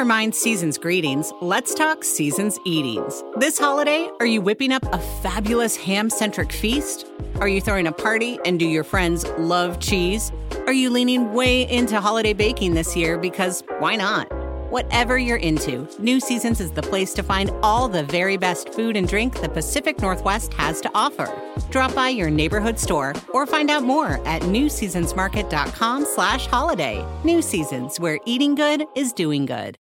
Never mind season's greetings, let's talk season's eatings. This holiday, are you whipping up a fabulous ham centric feast? Are you throwing a party and do your friends love cheese? Are you leaning way into holiday baking this year because why not? Whatever you're into, New Seasons is the place to find all the very best food and drink the Pacific Northwest has to offer. Drop by your neighborhood store or find out more at newseasonsmarket.com slash holiday. New Seasons, where eating good is doing good.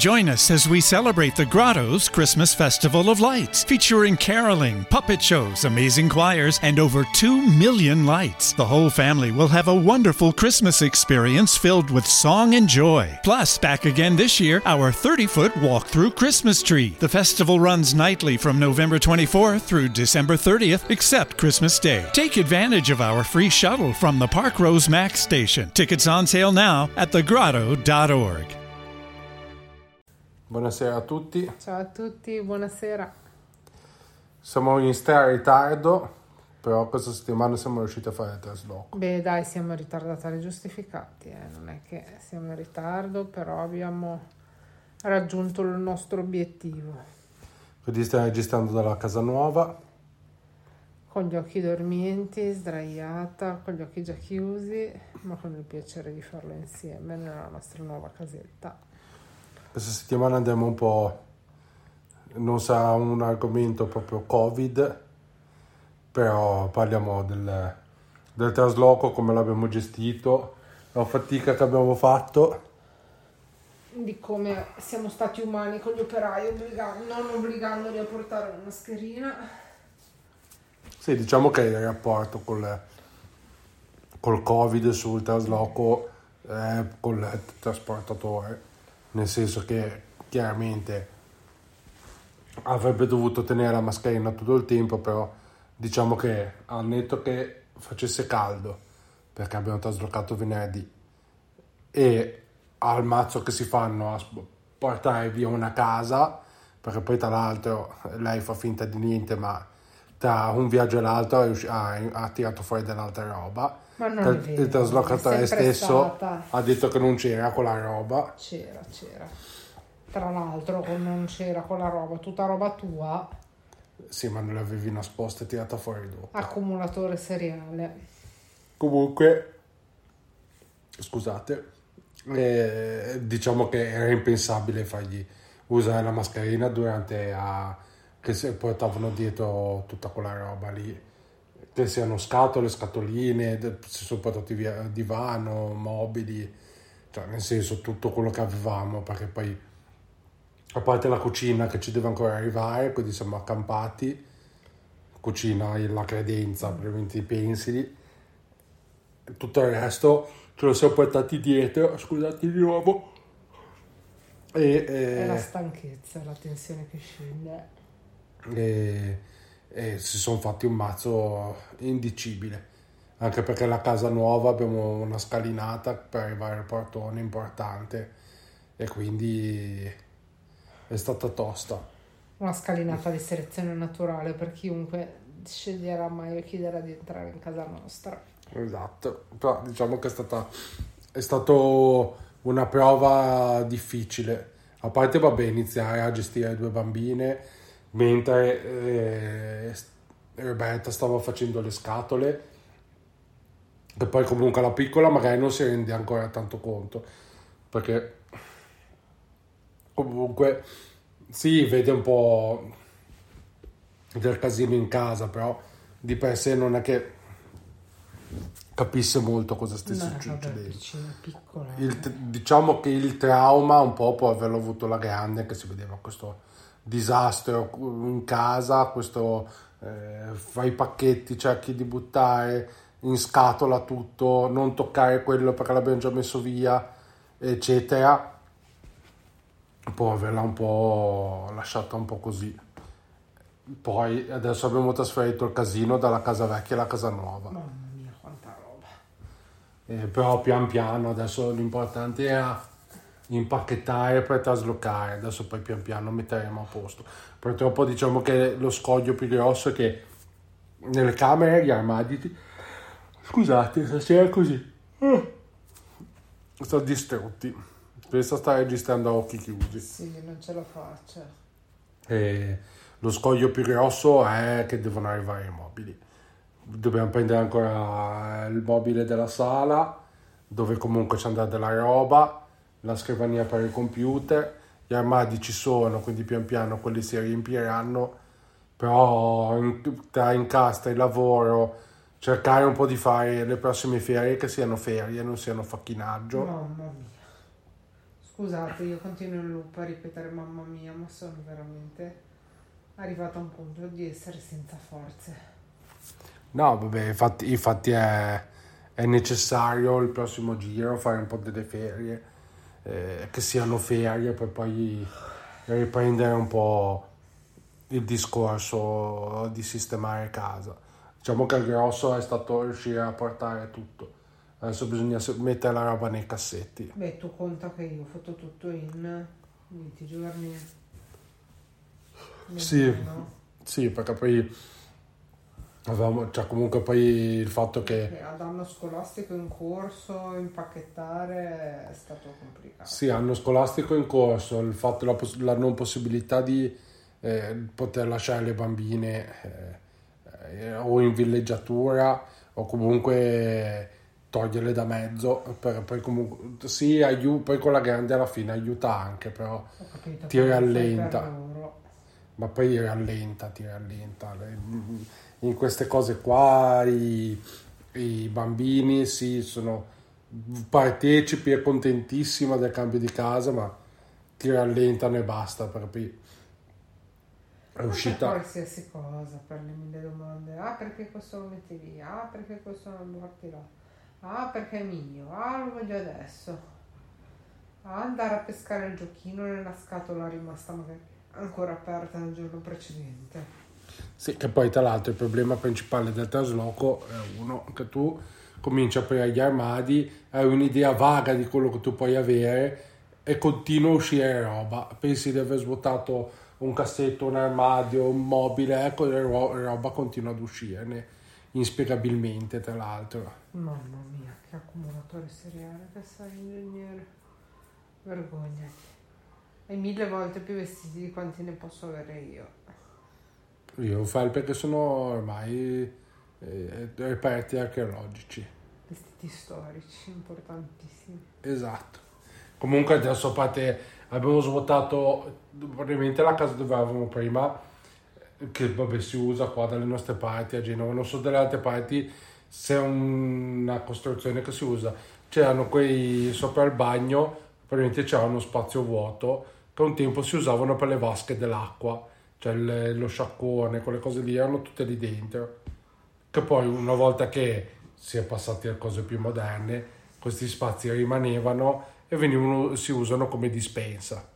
Join us as we celebrate the Grotto's Christmas Festival of Lights, featuring caroling, puppet shows, amazing choirs, and over 2 million lights. The whole family will have a wonderful Christmas experience filled with song and joy. Plus, back again this year, our 30 foot walk through Christmas tree. The festival runs nightly from November 24th through December 30th, except Christmas Day. Take advantage of our free shuttle from the Park Rose Max station. Tickets on sale now at thegrotto.org. Buonasera a tutti, Ciao a tutti, buonasera. siamo in stra ritardo, però questa settimana siamo riusciti a fare il trasloco. Beh, dai, siamo ritardatari giustificati, eh. non è che siamo in ritardo, però abbiamo raggiunto il nostro obiettivo. Quindi stiamo registrando dalla casa nuova, Con gli occhi dormienti, sdraiata, con gli occhi già chiusi, ma con il piacere di farlo insieme nella nostra nuova casetta. Questa settimana andremo un po', non sarà un argomento proprio Covid, però parliamo del, del trasloco, come l'abbiamo gestito, la fatica che abbiamo fatto. Di come siamo stati umani con gli operai, obbliga- non obbligandoli a portare una mascherina. Sì, diciamo che il rapporto col, col Covid sul trasloco è col trasportatore, nel senso che chiaramente avrebbe dovuto tenere la mascherina tutto il tempo, però diciamo che al netto che facesse caldo, perché abbiamo traslocato venerdì, e al mazzo che si fanno a portare via una casa, perché poi tra l'altro lei fa finta di niente, ma tra un viaggio e l'altro ha, ha tirato fuori dell'altra roba. Ma non il, traslocatore stesso stata. ha detto che non c'era quella roba. C'era, c'era. Tra l'altro non c'era quella roba, tutta roba tua, Sì, ma non l'avevi nascosta e tirata fuori dopo. accumulatore seriale. Comunque, scusate, eh, diciamo che era impensabile fargli usare la mascherina durante a, che si portavano dietro tutta quella roba lì. Siano scatole, scatoline, si sono portati via divano, mobili, cioè nel senso tutto quello che avevamo, perché poi a parte la cucina che ci deve ancora arrivare, quindi siamo accampati, cucina, la credenza, probabilmente i pensili, tutto il resto ce lo siamo portati dietro, scusate di nuovo, e, È la eh, stanchezza, la tensione che scende. e- e si sono fatti un mazzo indicibile, anche perché la casa nuova abbiamo una scalinata per arrivare al portone importante e quindi è stata tosta. Una scalinata di selezione naturale per chiunque sceglierà mai o chiederà di entrare in casa nostra. Esatto, però diciamo che è stata è stato una prova difficile. A parte vabbè iniziare a gestire due bambine mentre eh, Roberta stava facendo le scatole e poi comunque la piccola magari non si rende ancora tanto conto perché comunque sì, vede un po' del casino in casa, però di per sé non è che capisse molto cosa stesse No, succedendo. Il- diciamo che il trauma un po' può averlo avuto la grande che si vedeva questo disastro in casa, questo eh, fai i pacchetti, cerchi di buttare in scatola tutto, non toccare quello perché l'abbiamo già messo via, eccetera. Può averla un po' lasciata un po' così. Poi adesso abbiamo trasferito il casino dalla casa vecchia alla casa nuova. Mamma mia, quanta roba. Eh, però pian piano adesso l'importante era impacchettare per traslocare adesso poi pian piano metteremo a posto purtroppo diciamo che lo scoglio più grosso è che nelle camere gli armadi scusate stasera è così eh, sono distrutti Questa sta registrando a occhi chiusi. Sì, non ce la faccio. E lo scoglio più grosso è che devono arrivare i mobili. Dobbiamo prendere ancora il mobile della sala, dove comunque c'è andata della roba, la scrivania per il computer, gli armadi ci sono, quindi pian piano quelli si riempiranno, però in- tra incastri, lavoro, cercare un po' di fare le prossime ferie che siano ferie, non siano facchinaggio. Mamma mia. Scusate, io continuo in loop a ripetere mamma mia, ma sono veramente arrivata a un punto di essere senza forze. No, vabbè, infatti, infatti è, è necessario il prossimo giro fare un po' delle ferie, eh, che siano ferie per poi riprendere un po' il discorso di sistemare casa. Diciamo che il grosso è stato riuscire a portare tutto. Adesso bisogna mettere la roba nei cassetti. Beh, tu conta che io ho fatto tutto in 20 giorni. Sì. No? Sì, perché poi avevamo, cioè comunque poi il fatto che Ad anno scolastico in corso, impacchettare è stato complicato. Sì, anno scolastico in corso, il fatto, la, poss- la non possibilità di eh, poter lasciare le bambine eh, eh, o in villeggiatura o comunque toglierle da mezzo, per, poi comunque sì, aiu- poi con la grande alla fine aiuta anche, però capito. Ti rallenta. Ma poi rallenta, ti rallenta. Le- In queste cose qua i, i bambini sì, sono partecipi e contentissima del cambio di casa, ma ti rallentano e basta, perché è Ma Per uscita... qualsiasi cosa, per le mille domande. Ah, perché questo lo metti lì? Ah, perché questo non lo porti là? Ah, perché è mio? Ah, lo voglio adesso. Ah, andare a pescare il giochino nella scatola rimasta magari ancora aperta il giorno precedente. Sì, che poi tra l'altro il problema principale del trasloco è uno, che tu cominci a aprire gli armadi, hai un'idea vaga di quello che tu puoi avere e continua a uscire roba. Pensi di aver svuotato un cassetto, un armadio, un mobile, ecco, ro- roba continua ad uscirne inspiegabilmente, tra l'altro. Mamma mia, che accumulatore seriale che sei ingegnere. Vergognati. Hai mille volte più vestiti di quanti ne posso avere io. Io fai perché sono ormai eh, reperti archeologici. Vestiti storici, importantissimi. Esatto. Comunque adesso a parte abbiamo svuotato praticamente la casa dove eravamo prima, che vabbè si usa qua dalle nostre parti a Genova, non so dalle altre parti se è una costruzione che si usa. C'erano quei sopra il bagno, praticamente c'era uno spazio vuoto che un tempo si usavano per le vasche dell'acqua, cioè il- lo sciacquone, quelle cose lì erano tutte lì dentro. Che poi una volta che si è passati a cose più moderne, questi spazi rimanevano e venivano, si usano come dispensa.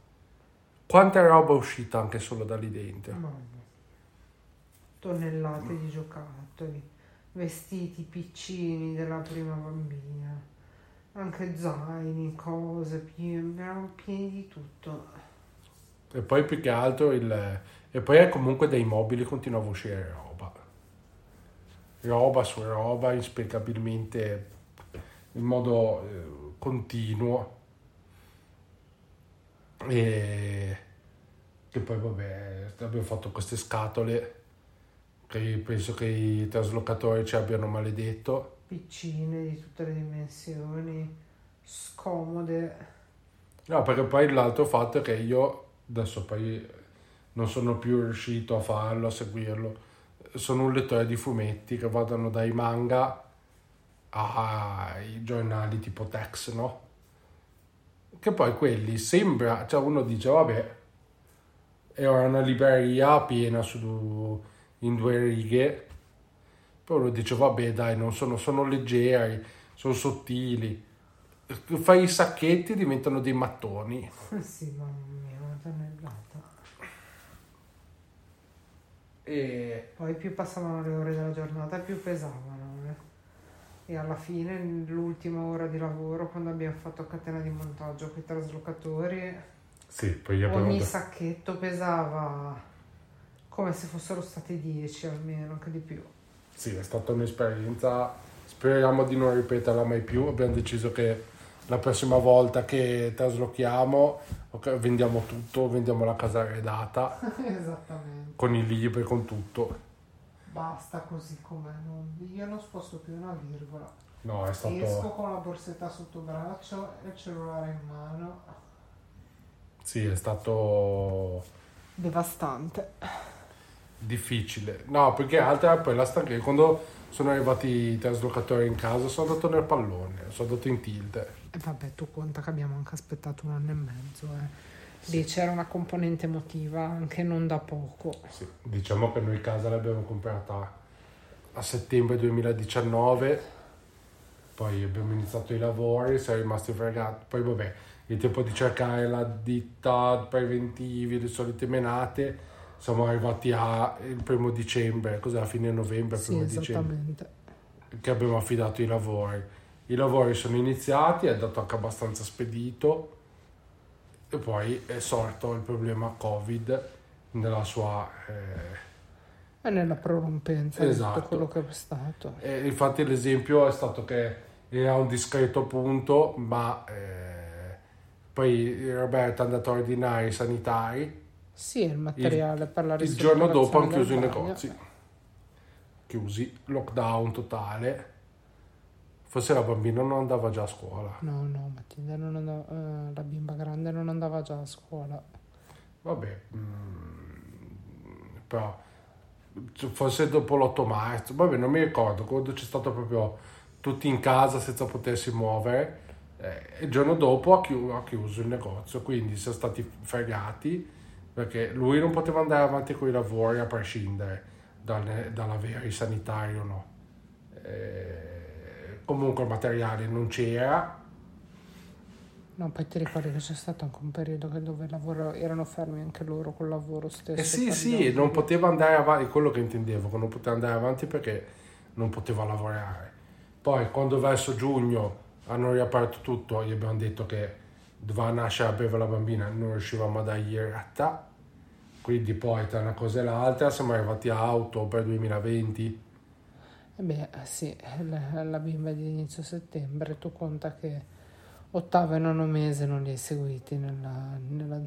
Quanta roba è uscita anche solo da lì dentro? Mamma. Tonnellate di giocattoli, vestiti piccini della prima bambina, anche zaini, cose, erano pieni di tutto. E poi più che altro il... E poi comunque dai mobili continuava a uscire roba. Roba su roba, inspiegabilmente in modo eh, continuo. E che poi vabbè, abbiamo fatto queste scatole che penso che i traslocatori ci abbiano maledetto. Piccine di tutte le dimensioni, scomode. No, perché poi l'altro fatto è che io adesso poi non sono più riuscito a farlo, a seguirlo. Sono un lettore di fumetti che vadano dai manga ai giornali tipo Tex, no? Che poi quelli sembra, cioè uno dice vabbè, è una libreria piena su in due righe, poi uno dice vabbè dai, non sono, sono leggeri, sono sottili, fai i sacchetti e diventano dei mattoni. sì, mamma mia, una tonnellata. E Poi più passavano le ore della giornata, più pesavano. eh. E alla fine, l'ultima ora di lavoro, quando abbiamo fatto catena di montaggio con i traslocatori, sì, poi ogni sacchetto pesava come se fossero stati 10 almeno, anche di più. Sì, è stata un'esperienza, speriamo di non ripeterla mai più, abbiamo deciso che la prossima volta che traslochiamo ok, vendiamo tutto, vendiamo la casa arredata Esattamente. con i libri, con tutto. Basta così com'è. non- io non sposto più una virgola. No, è Esco stato... con la borsetta sotto braccio e il cellulare in mano. Sì, è stato Devastante. Difficile. No, perché altra poi la stanchezza. Quando sono arrivati i traslocatori in casa sono andato nel pallone, sono andato in tilt. E vabbè, tu conta che abbiamo anche aspettato un anno e mezzo. Eh. Lì c'era una componente emotiva anche non da poco. Sì, diciamo che noi casa l'abbiamo comprata a settembre 2019, poi abbiamo iniziato i lavori, siamo rimasti fregati, poi vabbè, il tempo di cercare la ditta preventivi, le solite menate, siamo arrivati a il primo dicembre, cos'è la fine novembre, Sì, primo dicembre, esattamente. che abbiamo affidato i lavori. I lavori sono iniziati, è andato anche abbastanza spedito e poi è sorto il problema Covid nella sua... eh, E nella prorompenza di Esatto. tutto quello che è stato. E infatti l'esempio è stato che era un discreto punto, ma eh, poi Roberto è andato a ordinare i sanitari. Sì, il materiale per la Il giorno dopo hanno chiuso i negozi. Chiusi, lockdown totale. Forse la bambina non andava già a scuola. No, no, Matilda non andava, eh, la bimba grande non andava già a scuola. Vabbè, mm, però forse dopo l'8 marzo, vabbè non mi ricordo, quando c'è stato proprio tutti in casa senza potersi muovere, eh, il giorno dopo ha, chiu- ha chiuso il negozio, quindi siamo stati fregati perché lui non poteva andare avanti con i lavori a prescindere dalle- dall'avere i sanitari o no. Eh, comunque il materiale non c'era, No, poi ti ricordi che c'è stato anche un periodo dove lavoro, erano fermi anche loro col lavoro stesso. Eh sì, sì, non poteva andare avanti, quello che intendevo, che non poteva andare avanti perché non poteva lavorare. Poi quando verso giugno hanno riaperto tutto, gli abbiamo detto che doveva nascere a breve la bambina, non riuscivamo a dargli retta, quindi poi tra una cosa e l'altra. Siamo arrivati a ottobre 2020. Eh beh, sì, la, la bimba di inizio settembre, tu conta che ottavo e nono mese non li hai seguiti nella, nella-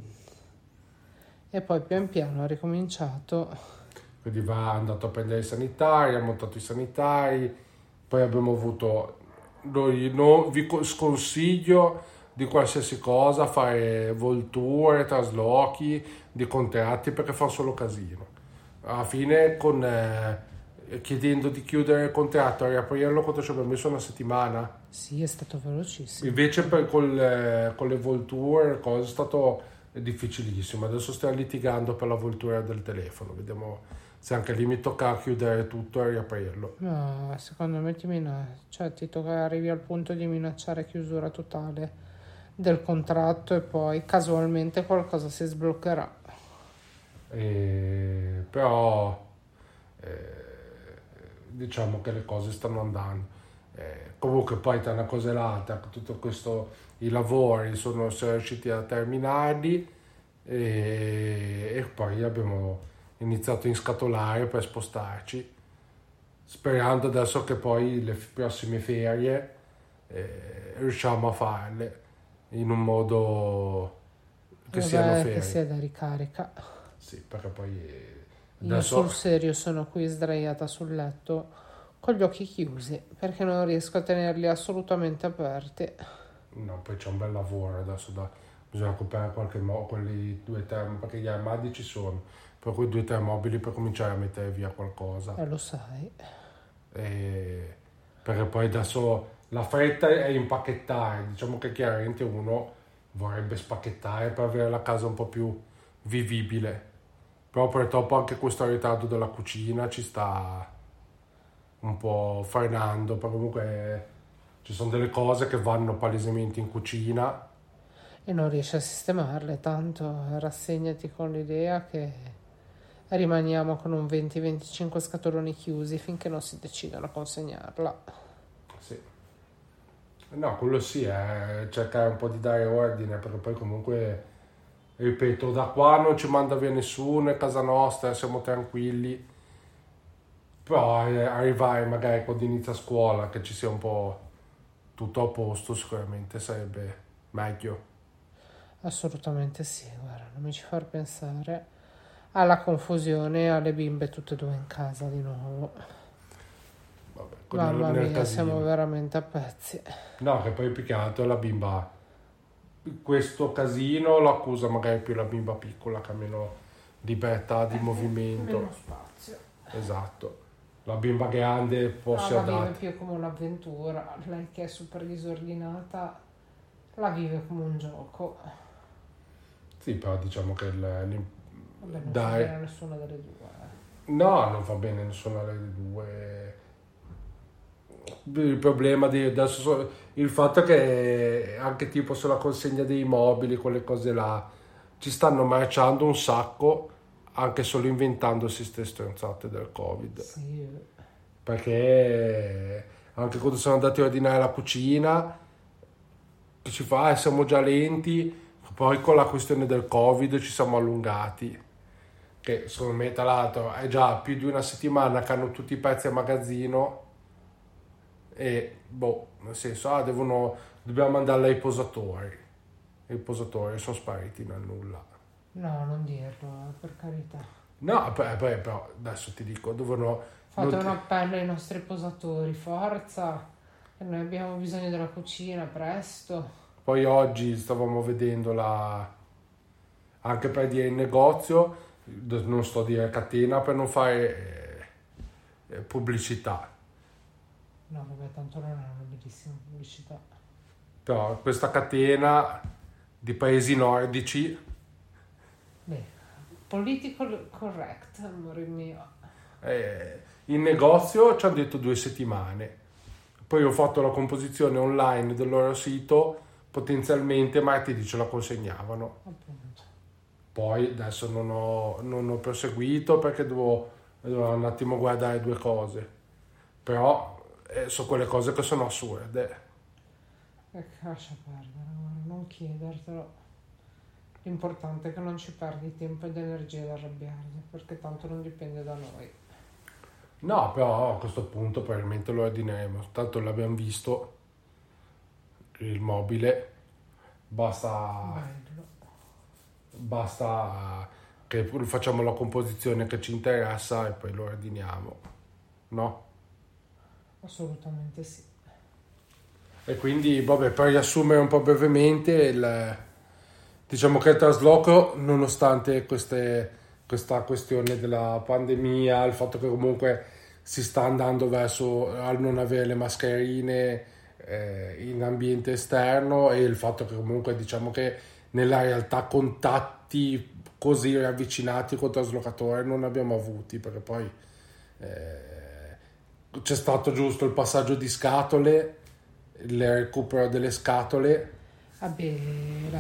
E poi pian piano ha ricominciato. Quindi va andato a prendere i sanitari, ha montato i sanitari, poi abbiamo avuto, noi no- vi co- sconsiglio di qualsiasi cosa, fare volture, traslochi di contratti perché fa solo casino. Alla fine con, eh, chiedendo di chiudere il contratto e riaprirlo quanto ci abbiamo messo una settimana. Sì, è stato velocissimo. Invece per col, eh, con le volture cose è stato difficilissimo. Adesso stiamo litigando per la voltura del telefono. Vediamo se anche lì mi tocca chiudere tutto e riaprirlo. No, secondo me ti, mina- cioè, ti tocca arrivi al punto di minacciare chiusura totale del contratto e poi casualmente qualcosa si sbloccherà. E- però eh, diciamo che le cose stanno andando. Eh, comunque poi tra una cosa e l'altra, tutto questo, i lavori sono, siamo riusciti a terminarli e, e poi abbiamo iniziato a inscatolare per spostarci, sperando adesso che poi le prossime ferie eh, riusciamo a farle in un modo che Vabbè, siano ferie. che sia da ricarica. Sì, perché poi eh, Io sul serio sono qui sdraiata sul letto con gli occhi chiusi perché non riesco a tenerli assolutamente aperti. no, poi c'è un bel lavoro adesso da bisogna comprare qualche mo- quelli due tre perché gli armadi ci sono, però quei due o tre mobili per cominciare a mettere via qualcosa. E lo sai. E- perché poi adesso la fretta è impacchettare, diciamo che chiaramente uno vorrebbe spacchettare per avere la casa un po' più vivibile. Però purtroppo anche questo ritardo della cucina ci sta un po' frenando, perché comunque ci sono delle cose che vanno palesemente in cucina. E non riesci a sistemarle, tanto rassegnati con l'idea che rimaniamo con un 20-25 scatoloni chiusi finché non si decidano a consegnarla. Sì. No, quello sì, è cercare un po' di dare ordine, perché poi comunque, ripeto, da qua non ci manda via nessuno, è casa nostra, siamo tranquilli. Però eh, arrivare magari quando inizia scuola, che ci sia un po' tutto a posto sicuramente sarebbe meglio. Assolutamente sì, guarda, non mi ci far pensare alla confusione alle bimbe tutte e due in casa di nuovo. Con Mamma il- mia, siamo veramente a pezzi. No, che poi più che altro la bimba. Questo casino lo accusa magari più la bimba piccola che ha meno libertà di movimento. Meno spazio. Esatto. La bimba grande può No, la vive adatta. più come un'avventura, lei che è super disordinata la vive come un gioco. Sì, però diciamo che il, non Dai. fa bene a nessuna delle due. eh. No, non va bene nessuna delle due. Il problema di adesso so- il fatto che anche tipo sulla consegna dei mobili, quelle cose là, ci stanno marciando un sacco, anche solo inventandosi ste stronzate del Covid. Sì, Perché anche quando sono andati a ordinare la cucina, che ci fa, eh, siamo già lenti, poi con la questione del Covid ci siamo allungati. Che secondo me, tra l'altro, è già più di una settimana che hanno tutti i pezzi a magazzino e, boh, nel senso, ah, devono, dobbiamo mandarla ai posatori. E i posatori sono spariti nel nulla. no, non dirlo, per carità. No, poi, poi- però adesso ti dico, devono... Fate un ti- appello ai nostri posatori, forza, che noi abbiamo bisogno della cucina, presto. Poi oggi stavamo vedendo la... anche per dire il negozio, non sto a dire catena per non fare eh, pubblicità, No, vabbè, tanto non è una bellissima pubblicità. però questa catena di paesi nordici, Beh, political correct, amore mio. eh, in negozio ci hanno detto due settimane, poi ho fatto la composizione online del loro sito, potenzialmente martedì ce la consegnavano. Appunto. Poi adesso non ho, non ho proseguito perché devo, devo un attimo guardare due cose. Però eh, sono quelle cose che sono assurde. E lascia perdere, non chiedertelo. L'importante è che non ci perdi tempo ed energia ad arrabbiarti, perché tanto non dipende da noi. No, però a questo punto probabilmente lo ordineremo. Tanto l'abbiamo visto il mobile. Basta, Bello. basta che facciamo la composizione che ci interessa e poi lo ordiniamo. No? Assolutamente sì. E quindi, vabbè, per riassumere un po' brevemente, il- diciamo che il trasloco, nonostante queste- questa questione della pandemia, il fatto che comunque si sta andando verso al non avere le mascherine eh, in ambiente esterno e il fatto che comunque diciamo che nella realtà contatti così ravvicinati col traslocatore non abbiamo avuti perché poi eh, c'è stato giusto il passaggio di scatole il recupero delle scatole Vabbè,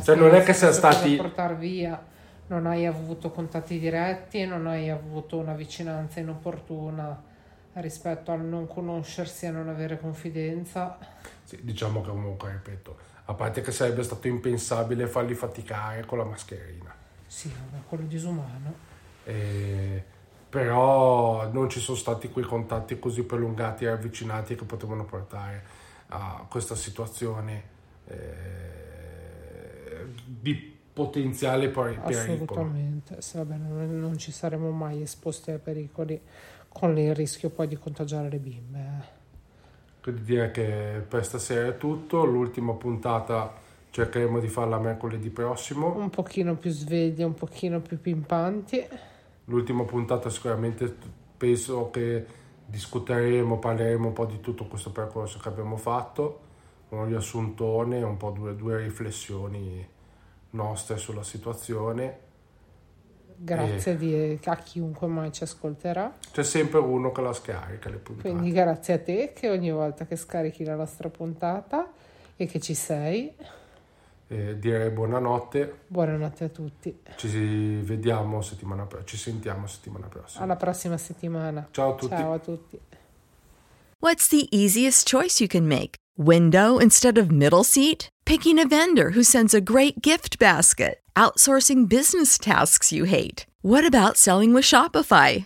Cioè, non è che siano stati- portare via. Non hai avuto contatti diretti, non hai avuto una vicinanza inopportuna rispetto al non conoscersi e non avere confidenza. Sì, diciamo che comunque ripeto a parte che sarebbe stato impensabile farli faticare con la mascherina Sì, vabbè, quello disumano. Eh, però non ci sono stati quei contatti così prolungati e ravvicinati che potevano portare a questa situazione eh, di potenziale pericolo. Assolutamente. Sì, vabbè, non, non ci saremo mai esposti ai pericoli con il rischio poi di contagiare le bimbe. eh. Quindi direi che per stasera è tutto. L'ultima puntata cercheremo di farla mercoledì prossimo. Un pochino più sveglie, un pochino più pimpanti. L'ultima puntata sicuramente penso che discuteremo, parleremo un po' di tutto questo percorso che abbiamo fatto, un riassuntone, un po' due, due riflessioni nostre sulla situazione. Grazie di- a chiunque mai ci ascolterà. C'è sempre uno che la scarica le puntate. Quindi grazie a te che ogni volta che scarichi la nostra puntata e che ci sei, Eh, direi buonanotte, buonanotte a tutti. ci vediamo settimana prossima, ci sentiamo settimana prossima. Alla prossima settimana. Ciao a tutti. Ciao a tutti. What's the easiest choice you can make? Window instead of middle seat? Picking a vendor who sends a great gift basket? Outsourcing business tasks you hate? What about selling with Shopify?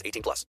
18 plus.